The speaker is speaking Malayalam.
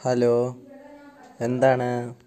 ഹലോ. എന്താണ്?